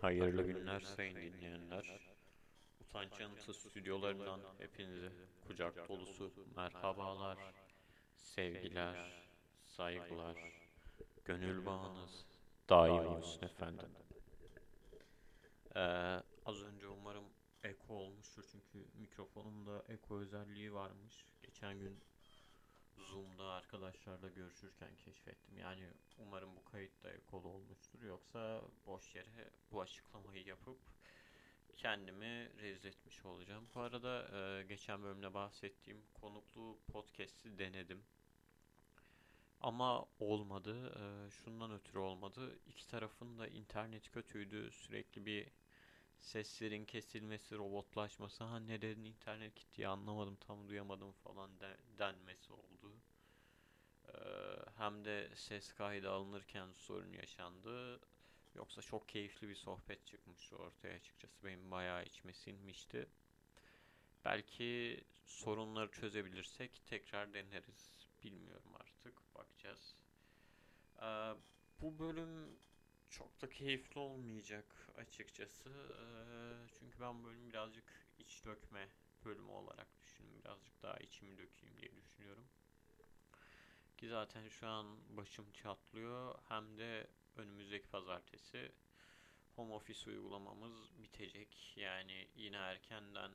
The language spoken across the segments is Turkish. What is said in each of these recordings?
Hayırlı günler sayın dinleyenler. Utanç Yanıtı stüdyolarından hepinize kucak dolusu merhabalar, sevgiler, saygılar, gönül bağınız daim olsun efendim. Ee, az önce umarım eko olmuştur çünkü mikrofonumda eko özelliği varmış. Geçen gün arkadaşlarla görüşürken keşfettim. Yani umarım bu kayıtta ekolu olmuştur. Yoksa boş yere bu açıklamayı yapıp kendimi rezil etmiş olacağım. Bu arada e, geçen bölümde bahsettiğim konuklu podcast'i denedim. Ama olmadı. E, şundan ötürü olmadı. İki tarafın da internet kötüydü. Sürekli bir seslerin kesilmesi, robotlaşması, ha neden internet gitti anlamadım, tam duyamadım falan de, denmesi oldu. Ee, hem de ses kaydı alınırken sorun yaşandı. Yoksa çok keyifli bir sohbet çıkmıştı ortaya açıkçası. Benim bayağı içime sinmişti. Belki sorunları çözebilirsek tekrar deneriz. Bilmiyorum artık. Bakacağız. Ee, bu bölüm çok da keyifli olmayacak açıkçası. Ee, çünkü ben bölüm birazcık iç dökme bölümü olarak düşündüm. Birazcık daha içimi dökeyim diye düşünüyorum. Ki zaten şu an başım çatlıyor. Hem de önümüzdeki pazartesi home office uygulamamız bitecek. Yani yine erkenden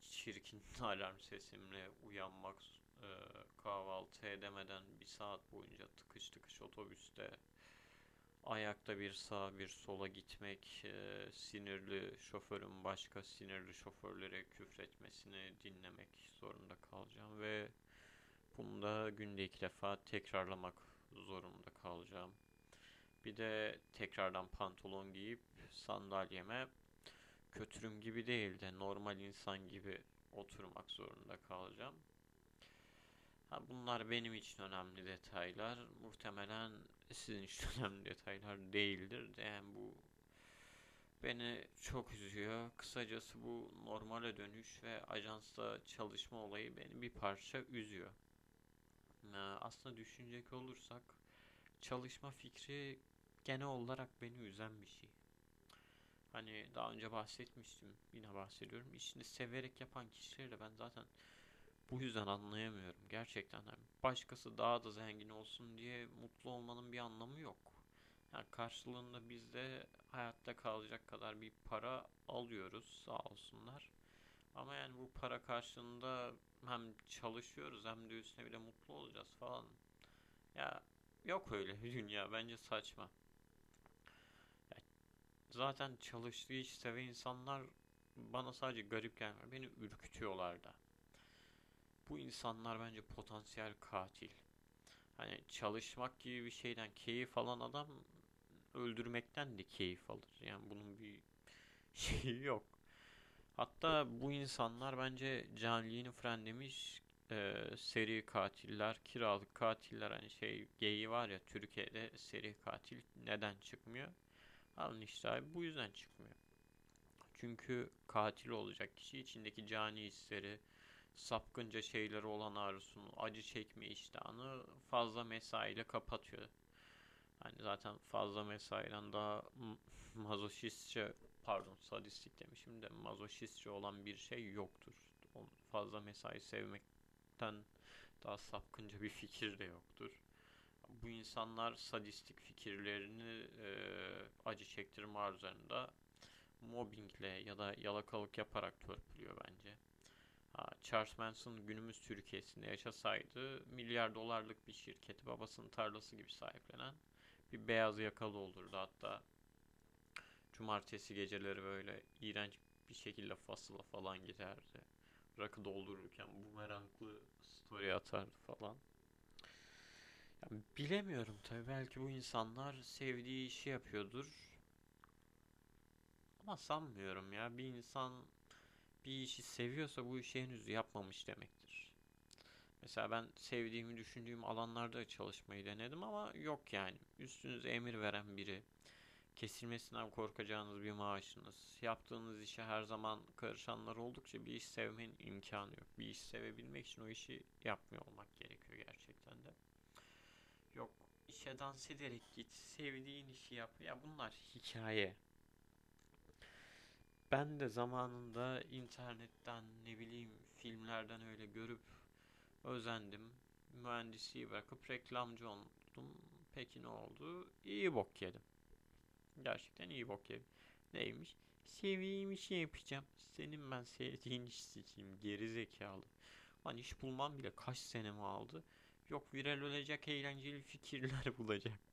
çirkin alarm sesimle uyanmak, e, kahvaltı edemeden bir saat boyunca tıkış tıkış otobüste ayakta bir sağa bir sola gitmek, e, sinirli şoförün başka sinirli şoförlere küfretmesini dinlemek zorunda kalacağım ve bunu da günde iki defa tekrarlamak zorunda kalacağım. Bir de tekrardan pantolon giyip sandalyeme kötürüm gibi değil de normal insan gibi oturmak zorunda kalacağım. Ha, bunlar benim için önemli detaylar. Muhtemelen sizin için önemli detaylar değildir. Yani bu beni çok üzüyor. Kısacası bu normale dönüş ve ajansta çalışma olayı beni bir parça üzüyor. Aslında düşünecek olursak çalışma fikri genel olarak beni üzen bir şey. Hani daha önce bahsetmiştim, yine bahsediyorum. İşini severek yapan kişileri de ben zaten bu yüzden anlayamıyorum. Gerçekten yani başkası daha da zengin olsun diye mutlu olmanın bir anlamı yok. Yani karşılığında biz de hayatta kalacak kadar bir para alıyoruz sağ olsunlar. Ama yani bu para karşılığında hem çalışıyoruz hem de üstüne bile mutlu olacağız falan. Ya yok öyle bir dünya bence saçma. Ya, zaten çalıştığı iş seven insanlar bana sadece garip gelmiyor. Beni ürkütüyorlar da bu insanlar bence potansiyel katil. Hani çalışmak gibi bir şeyden keyif alan adam öldürmekten de keyif alır. Yani bunun bir şeyi yok. Hatta bu insanlar bence canliliğini frenlemiş e, seri katiller, kiralık katiller hani şey geyi var ya Türkiye'de seri katil neden çıkmıyor? Alın işte abi bu yüzden çıkmıyor. Çünkü katil olacak kişi içindeki cani hisleri, sapkınca şeyleri olan arzusunu, acı çekme iştahını fazla mesaiyle kapatıyor. Hani zaten fazla mesaiden daha mazoşistçe pardon sadistik demişim de mazoşistçe olan bir şey yoktur. Fazla mesai sevmekten daha sapkınca bir fikir de yoktur. Bu insanlar sadistik fikirlerini e, acı çektirme arzularında mobbingle ya da yalakalık yaparak törpülüyor bence. Charles Manson günümüz Türkiye'sinde yaşasaydı milyar dolarlık bir şirketi babasının tarlası gibi sahiplenen bir beyaz yakalı olurdu. Hatta cumartesi geceleri böyle iğrenç bir şekilde fasıla falan giderdi. Rakı doldururken bu meraklı story atardı falan. Yani bilemiyorum tabi belki bu insanlar sevdiği işi yapıyordur. Ama sanmıyorum ya bir insan bir işi seviyorsa bu işi henüz yapmamış demektir. Mesela ben sevdiğimi düşündüğüm alanlarda çalışmayı denedim ama yok yani. Üstünüze emir veren biri, kesilmesinden korkacağınız bir maaşınız, yaptığınız işe her zaman karışanlar oldukça bir iş sevmenin imkanı yok. Bir iş sevebilmek için o işi yapmıyor olmak gerekiyor gerçekten de. Yok işe dans ederek git, sevdiğin işi yap. Ya bunlar hikaye. Ben de zamanında internetten ne bileyim filmlerden öyle görüp özendim. Mühendisliği bırakıp reklamcı oldum. Peki ne oldu? İyi bok yedim. Gerçekten iyi bok yedim. Neymiş? Sevdiğim işi yapacağım. Senin ben sevdiğin işi seçeyim. Geri zekalı. Lan iş bulmam bile kaç senemi aldı. Yok viral olacak eğlenceli fikirler bulacakmış.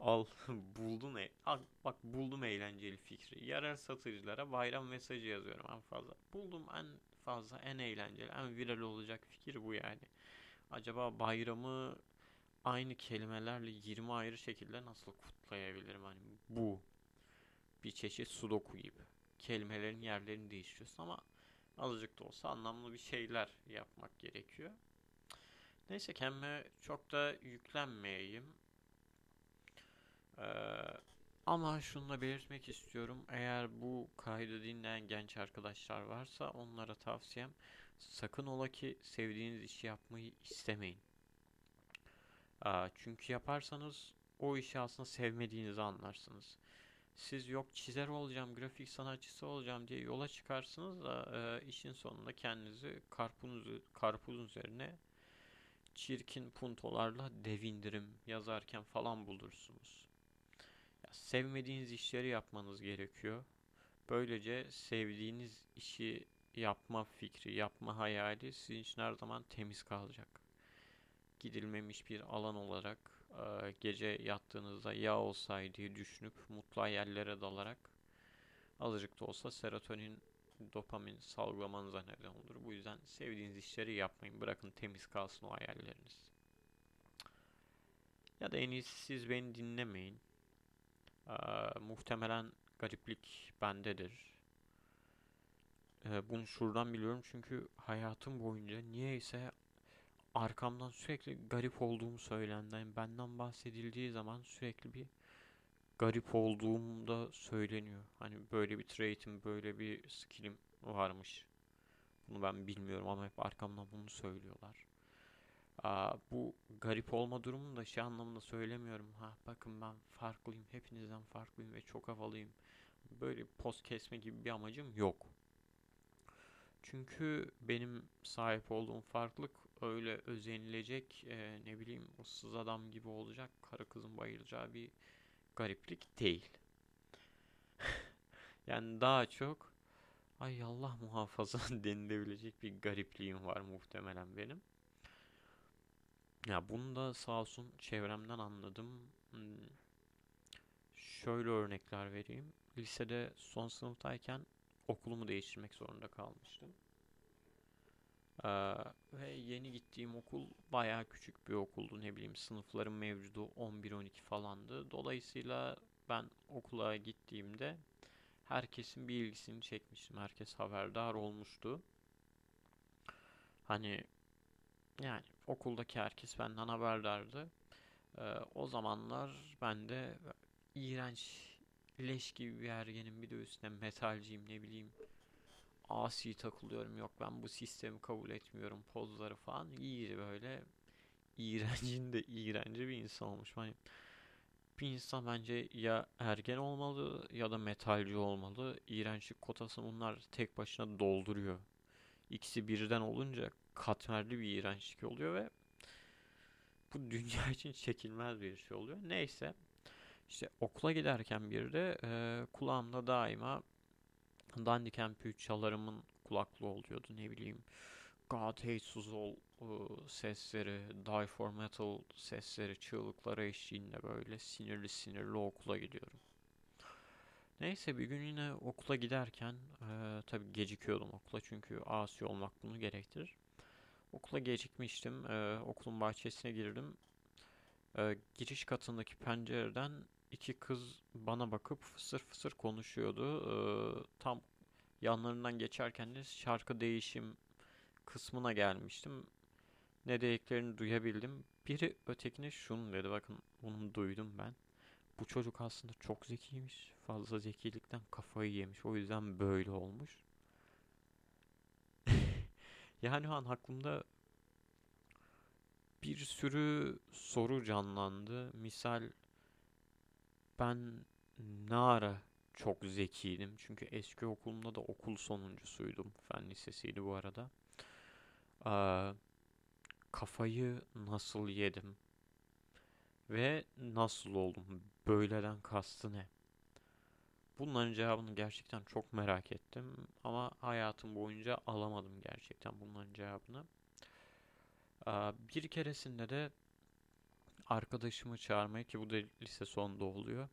Al buldum e Al, bak buldum eğlenceli fikri. Yarar satıcılara bayram mesajı yazıyorum en fazla. Buldum en fazla en eğlenceli en viral olacak fikir bu yani. Acaba bayramı aynı kelimelerle 20 ayrı şekilde nasıl kutlayabilirim hani bu bir çeşit sudoku gibi. Kelimelerin yerlerini değiştiriyorsun ama azıcık da olsa anlamlı bir şeyler yapmak gerekiyor. Neyse kendime çok da yüklenmeyeyim. Ee, ama şunu da belirtmek istiyorum. Eğer bu kaydı dinleyen genç arkadaşlar varsa onlara tavsiyem sakın ola ki sevdiğiniz işi yapmayı istemeyin. Çünkü yaparsanız o işi aslında sevmediğinizi anlarsınız. Siz yok çizer olacağım, grafik sanatçısı olacağım diye yola çıkarsınız da e, işin sonunda kendinizi karpuz, karpuzun üzerine çirkin puntolarla devindirim yazarken falan bulursunuz. Ya, sevmediğiniz işleri yapmanız gerekiyor. Böylece sevdiğiniz işi yapma fikri, yapma hayali sizin için her zaman temiz kalacak. Gidilmemiş bir alan olarak e, gece yattığınızda ya olsaydı düşünüp mutlu hayallere dalarak azıcık da olsa serotonin dopamin salgılamanıza neden olur. Bu yüzden sevdiğiniz işleri yapmayın. Bırakın temiz kalsın o hayalleriniz. Ya da en iyisi siz beni dinlemeyin. Ee, muhtemelen gariplik bendedir. Ee, bunu şuradan biliyorum çünkü hayatım boyunca niyeyse arkamdan sürekli garip olduğum söylendi. Yani benden bahsedildiği zaman sürekli bir garip olduğumda söyleniyor. Hani böyle bir trait'im, böyle bir skill'im varmış. Bunu ben bilmiyorum ama hep arkamdan bunu söylüyorlar. Aa, bu garip olma durumunu da şey anlamında söylemiyorum. Ha bakın ben farklıyım, hepinizden farklıyım ve çok havalıyım. Böyle post kesme gibi bir amacım yok. Çünkü benim sahip olduğum farklılık öyle özenilecek e, ne bileyim ıssız adam gibi olacak karı kızın bayılacağı bir gariplik değil. yani daha çok ay Allah muhafaza denilebilecek bir garipliğim var muhtemelen benim. Ya bunu da sağ olsun çevremden anladım. Hmm. Şöyle örnekler vereyim. Lisede son sınıftayken okulumu değiştirmek zorunda kalmıştım. Ee, ve yeni gittiğim okul bayağı küçük bir okuldu. Ne bileyim sınıfların mevcudu 11-12 falandı. Dolayısıyla ben okula gittiğimde herkesin bir ilgisini çekmiştim. Herkes haberdar olmuştu. Hani yani okuldaki herkes benden haberdardı. Ee, o zamanlar ben de iğrenç leş gibi bir ergenim bir de üstüne metalciyim ne bileyim asi takılıyorum yok ben bu sistemi kabul etmiyorum pozları falan. İyi böyle iğrencin de iğrenci bir insan olmuş. Hani bir insan bence ya ergen olmalı ya da metalci olmalı. İğrençlik kotasını bunlar tek başına dolduruyor. İkisi birden olunca katmerli bir iğrençlik oluyor ve bu dünya için çekilmez bir şey oluyor. Neyse işte okula giderken bir de e, kulağımda daima Dandik MP3 çalarımın kulaklığı oluyordu ne bileyim. God Hates Us All sesleri, Die For Metal sesleri, çığlıkları eşliğinde böyle sinirli sinirli okula gidiyorum. Neyse bir gün yine okula giderken e, tabi gecikiyordum okula çünkü asi olmak bunu gerektirir. Okula gecikmiştim. E, okulun bahçesine girdim. E, giriş katındaki pencereden iki kız bana bakıp fısır fısır konuşuyordu. Ee, tam yanlarından geçerken de şarkı değişim kısmına gelmiştim. Ne dediklerini duyabildim. Biri ötekine şunu dedi. Bakın bunu duydum ben. Bu çocuk aslında çok zekiymiş. Fazla zekilikten kafayı yemiş. O yüzden böyle olmuş. yani an aklımda bir sürü soru canlandı. Misal ben ne ara çok zekiydim. Çünkü eski okulumda da okul sonuncusuydum. Fen lisesiydi bu arada. Aa, kafayı nasıl yedim? Ve nasıl oldum? Böyleden kastı ne? Bunların cevabını gerçekten çok merak ettim. Ama hayatım boyunca alamadım gerçekten bunların cevabını. Aa, bir keresinde de arkadaşımı çağırmaya ki bu da lise sonunda oluyor.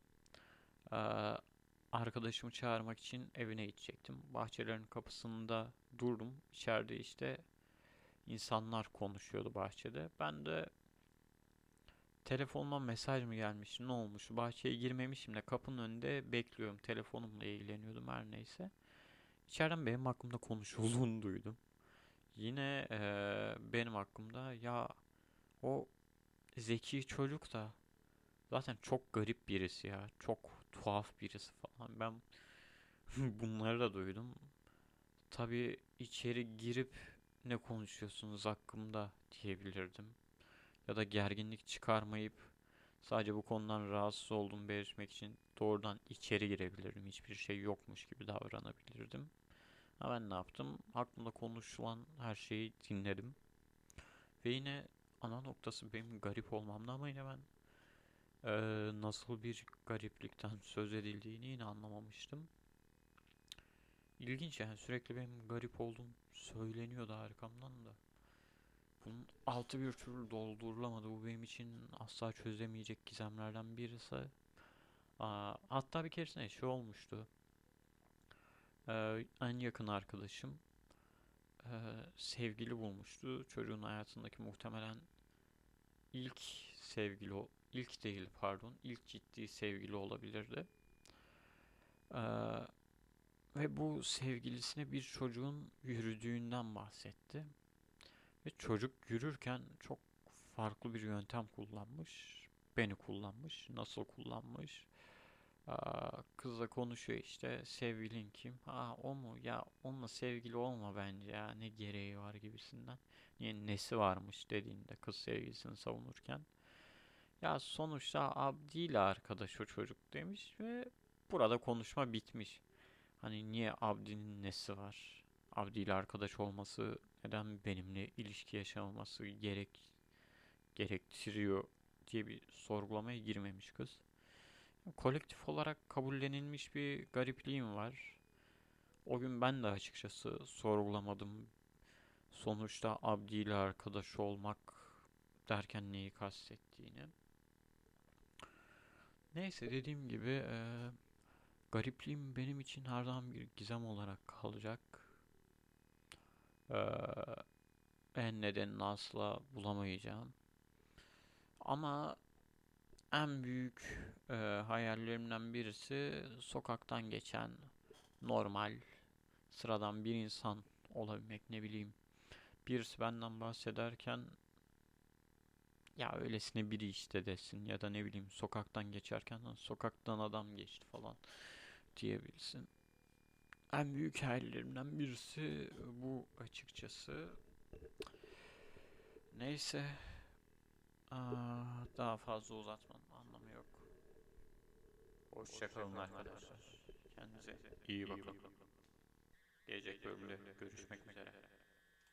Arkadaşımı çağırmak için evine gidecektim. Bahçelerin kapısında durdum. İçeride işte insanlar konuşuyordu bahçede. Ben de telefonuma mesaj mı gelmiş, ne olmuş? Bahçeye girmemişim de kapının önünde bekliyorum. Telefonumla ilgileniyordum her neyse. İçeriden benim hakkımda konuşulduğunu duydum. Yine eee, benim hakkımda ya o zeki çocuk da zaten çok garip birisi ya. Çok tuhaf birisi falan. Ben bunları da duydum. Tabii içeri girip ne konuşuyorsunuz hakkımda diyebilirdim. Ya da gerginlik çıkarmayıp sadece bu konudan rahatsız olduğumu belirtmek için doğrudan içeri girebilirdim. Hiçbir şey yokmuş gibi davranabilirdim. Ama ben ne yaptım? Aklımda konuşulan her şeyi dinledim. Ve yine ana noktası benim garip olmamdı ama yine ben eee, nasıl bir gariplikten söz edildiğini yine anlamamıştım. İlginç yani sürekli benim garip olduğum söyleniyordu arkamdan da. Bunun altı bir türlü doldurulamadı. Bu benim için asla çözemeyecek gizemlerden birisi. Aa, hatta bir keresinde şey olmuştu. Ee, en yakın arkadaşım e, sevgili bulmuştu. Çocuğun hayatındaki muhtemelen ilk sevgili, ilk değil pardon, ilk ciddi sevgili olabilirdi. Ee, ve bu sevgilisine bir çocuğun yürüdüğünden bahsetti. Ve çocuk yürürken çok farklı bir yöntem kullanmış. Beni kullanmış. Nasıl kullanmış? Kızla konuşuyor işte. Sevgilin kim? Ha o mu? Ya onunla sevgili olma bence ya. Ne gereği var gibisinden. Niye nesi varmış dediğinde kız sevgilisini savunurken. Ya sonuçta Abdi ile arkadaş o çocuk demiş ve burada konuşma bitmiş. Hani niye Abdi'nin nesi var? Abdi ile arkadaş olması neden benimle ilişki yaşamaması gerek gerektiriyor diye bir sorgulamaya girmemiş kız. Kolektif olarak kabullenilmiş bir garipliğim var. O gün ben de açıkçası sorgulamadım. Sonuçta Abdi ile arkadaş olmak derken neyi kastettiğini. Neyse dediğim gibi eee, garipliğim benim için her zaman bir gizem olarak kalacak. Eee, en nedenini asla bulamayacağım. Ama en büyük eee, hayallerimden birisi sokaktan geçen normal, sıradan bir insan olabilmek ne bileyim. Birisi benden bahsederken ya öylesine biri işte desin ya da ne bileyim sokaktan geçerken "Ha, sokaktan adam geçti falan diyebilsin. En büyük hayallerimden birisi bu açıkçası. Neyse, aa, daha fazla yok. Hoşçakalın arkadaşlar. Kendinize iyi bakın. Gelecek bölümde görüşmek üzere.